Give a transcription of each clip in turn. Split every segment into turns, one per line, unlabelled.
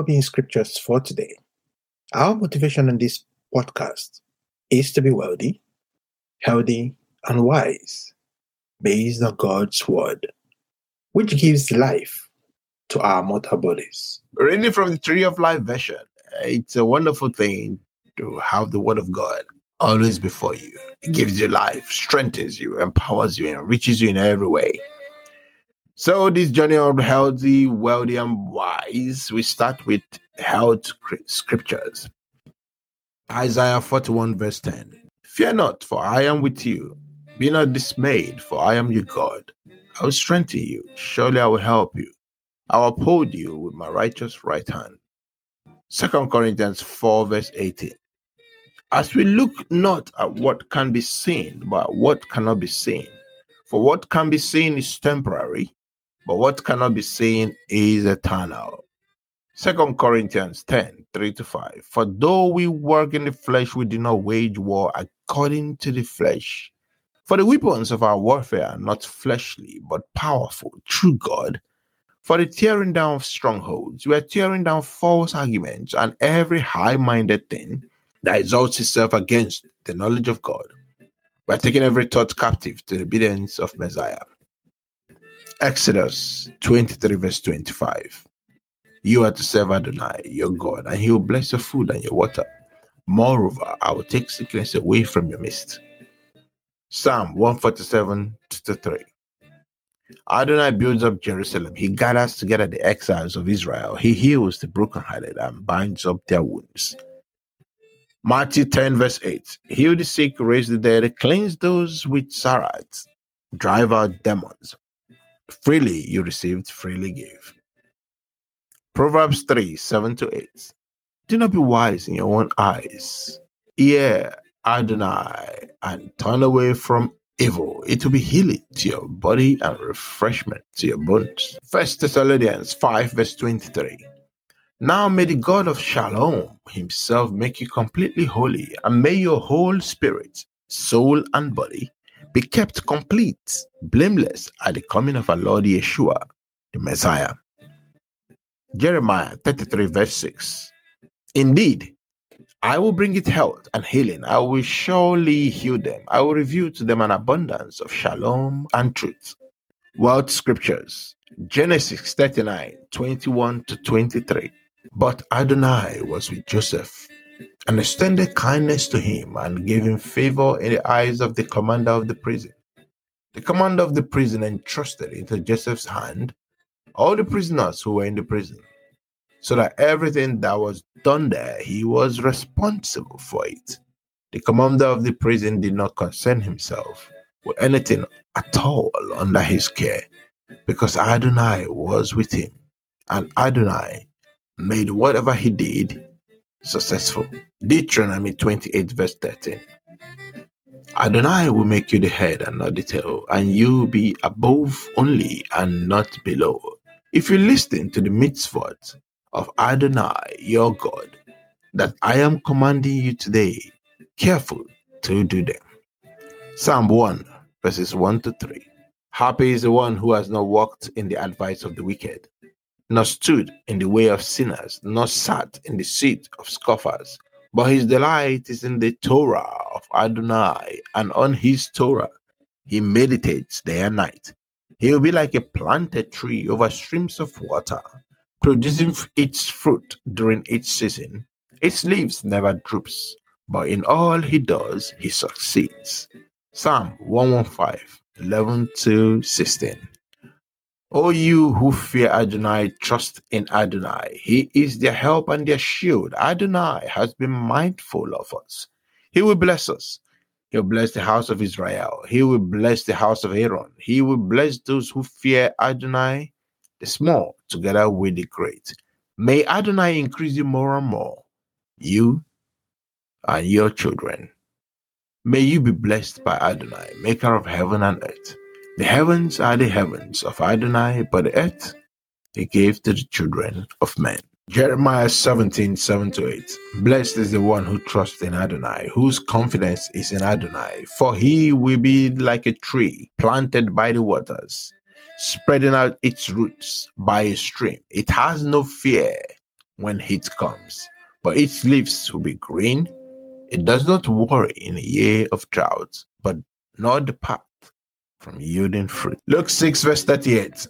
well-being scriptures for today. Our motivation in this podcast is to be wealthy, healthy, and wise based on God's word, which gives life to our mortal bodies.
Reading from the Tree of Life version, it's a wonderful thing to have the word of God always before you. It gives you life, strengthens you, empowers you, enriches you in every way. So, this journey of healthy, wealthy, and wise, we start with health scriptures. Isaiah 41, verse 10. Fear not, for I am with you. Be not dismayed, for I am your God. I will strengthen you. Surely I will help you. I will uphold you with my righteous right hand. 2 Corinthians 4, verse 18. As we look not at what can be seen, but what cannot be seen. For what can be seen is temporary, but what cannot be seen is eternal. Second Corinthians 10 3 to 5. For though we work in the flesh, we do not wage war according to the flesh. For the weapons of our warfare are not fleshly, but powerful through God. For the tearing down of strongholds, we are tearing down false arguments and every high minded thing that exalts itself against the knowledge of God. We are taking every thought captive to the obedience of Messiah. Exodus 23, verse 25. You are to serve Adonai, your God, and he will bless your food and your water. Moreover, I will take sickness away from your midst. Psalm 147 to 3. Adonai builds up Jerusalem. He gathers together the exiles of Israel. He heals the brokenhearted and binds up their wounds. Matthew 10, verse 8. Heal the sick, raise the dead, cleanse those with tzara'at, drive out demons. Freely you received, freely give. Proverbs 3 7 to 8. Do not be wise in your own eyes. Hear Adonai and turn away from evil. It will be healing to your body and refreshment to your bones. First Thessalonians 5 verse 23. Now may the God of Shalom himself make you completely holy, and may your whole spirit, soul, and body be kept complete, blameless at the coming of our Lord Yeshua, the Messiah. Jeremiah 33, verse 6. Indeed, I will bring it health and healing. I will surely heal them. I will reveal to them an abundance of shalom and truth. World Scriptures Genesis 39, 21 to 23. But Adonai was with Joseph and extended kindness to him and gave him favor in the eyes of the commander of the prison. The commander of the prison entrusted into Joseph's hand all the prisoners who were in the prison, so that everything that was done there, he was responsible for it. The commander of the prison did not concern himself with anything at all under his care, because Adonai was with him, and Adonai made whatever he did successful. Deuteronomy 28, verse 13. Adonai will make you the head and not the tail, and you will be above only and not below. If you listen to the mitzvot of Adonai, your God, that I am commanding you today, careful to do them. Psalm 1, verses 1 to 3. Happy is the one who has not walked in the advice of the wicked, nor stood in the way of sinners, nor sat in the seat of scoffers. But his delight is in the Torah of Adonai, and on his Torah he meditates day and night. He will be like a planted tree over streams of water, producing its fruit during its season. Its leaves never droops, but in all he does, he succeeds. Psalm 115, 11 to 16. O you who fear Adonai, trust in Adonai. He is their help and their shield. Adonai has been mindful of us. He will bless us. He will bless the house of Israel. He will bless the house of Aaron. He will bless those who fear Adonai, the small, together with the great. May Adonai increase you more and more, you and your children. May you be blessed by Adonai, maker of heaven and earth. The heavens are the heavens of Adonai, but the earth he gave to the children of men. Jeremiah 17, 7 to 8. Blessed is the one who trusts in Adonai, whose confidence is in Adonai, for he will be like a tree planted by the waters, spreading out its roots by a stream. It has no fear, when heat comes, but its leaves will be green. It does not worry in a year of drought, but nor depart from yielding fruit. Luke 6, verse 38.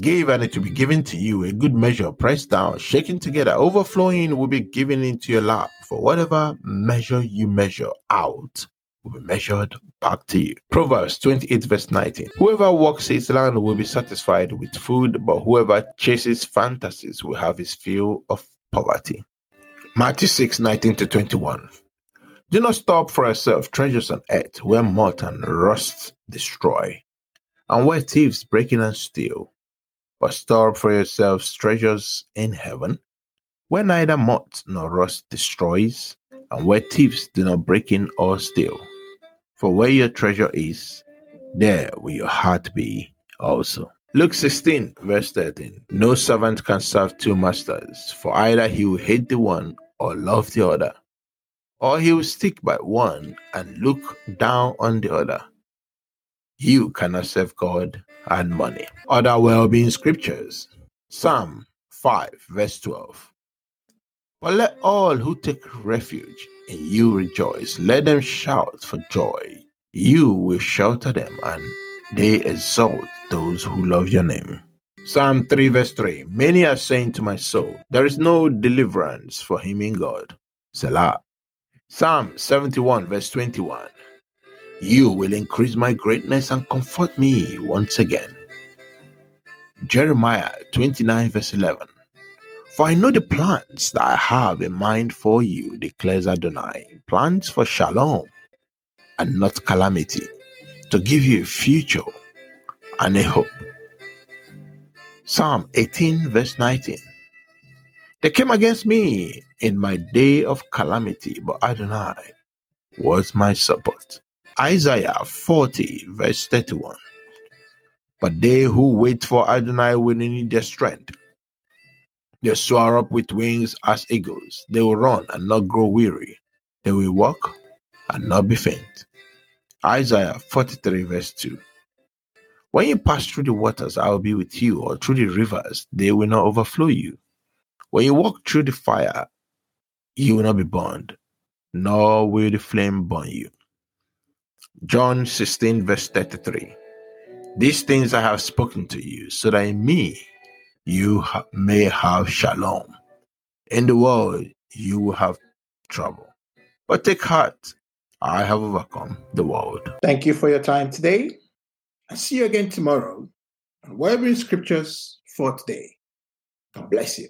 Give and it will be given to you a good measure, pressed down, shaken together, overflowing will be given into your lap. For whatever measure you measure out will be measured back to you. Proverbs 28, verse 19. Whoever walks his land will be satisfied with food, but whoever chases fantasies will have his fill of poverty. Matthew 6, 19 to 21. Do not store for yourself treasures on earth where moth and rust destroy, and where thieves break in and steal but store for yourselves treasures in heaven, where neither moth nor rust destroys, and where thieves do not break in or steal. For where your treasure is, there will your heart be also. Luke 16, verse 13. No servant can serve two masters, for either he will hate the one or love the other, or he will stick by one and look down on the other. You cannot serve God and money. Other well being scriptures Psalm 5, verse 12. But let all who take refuge in you rejoice. Let them shout for joy. You will shelter them, and they exalt those who love your name. Psalm 3, verse 3 Many are saying to my soul, There is no deliverance for him in God. Selah. Psalm 71, verse 21 you will increase my greatness and comfort me once again. Jeremiah 29, verse 11. For I know the plans that I have in mind for you, declares Adonai plans for shalom and not calamity, to give you a future and a hope. Psalm 18, verse 19. They came against me in my day of calamity, but Adonai was my support. Isaiah 40, verse 31. But they who wait for Adonai will need their strength. They soar up with wings as eagles. They will run and not grow weary. They will walk and not be faint. Isaiah 43, verse 2. When you pass through the waters, I will be with you, or through the rivers, they will not overflow you. When you walk through the fire, you will not be burned, nor will the flame burn you. John 16, verse 33. These things I have spoken to you, so that in me you ha- may have shalom. In the world you will have trouble. But take heart, I have overcome the world.
Thank you for your time today. I'll see you again tomorrow on Wellbeing Scriptures for today. God bless you.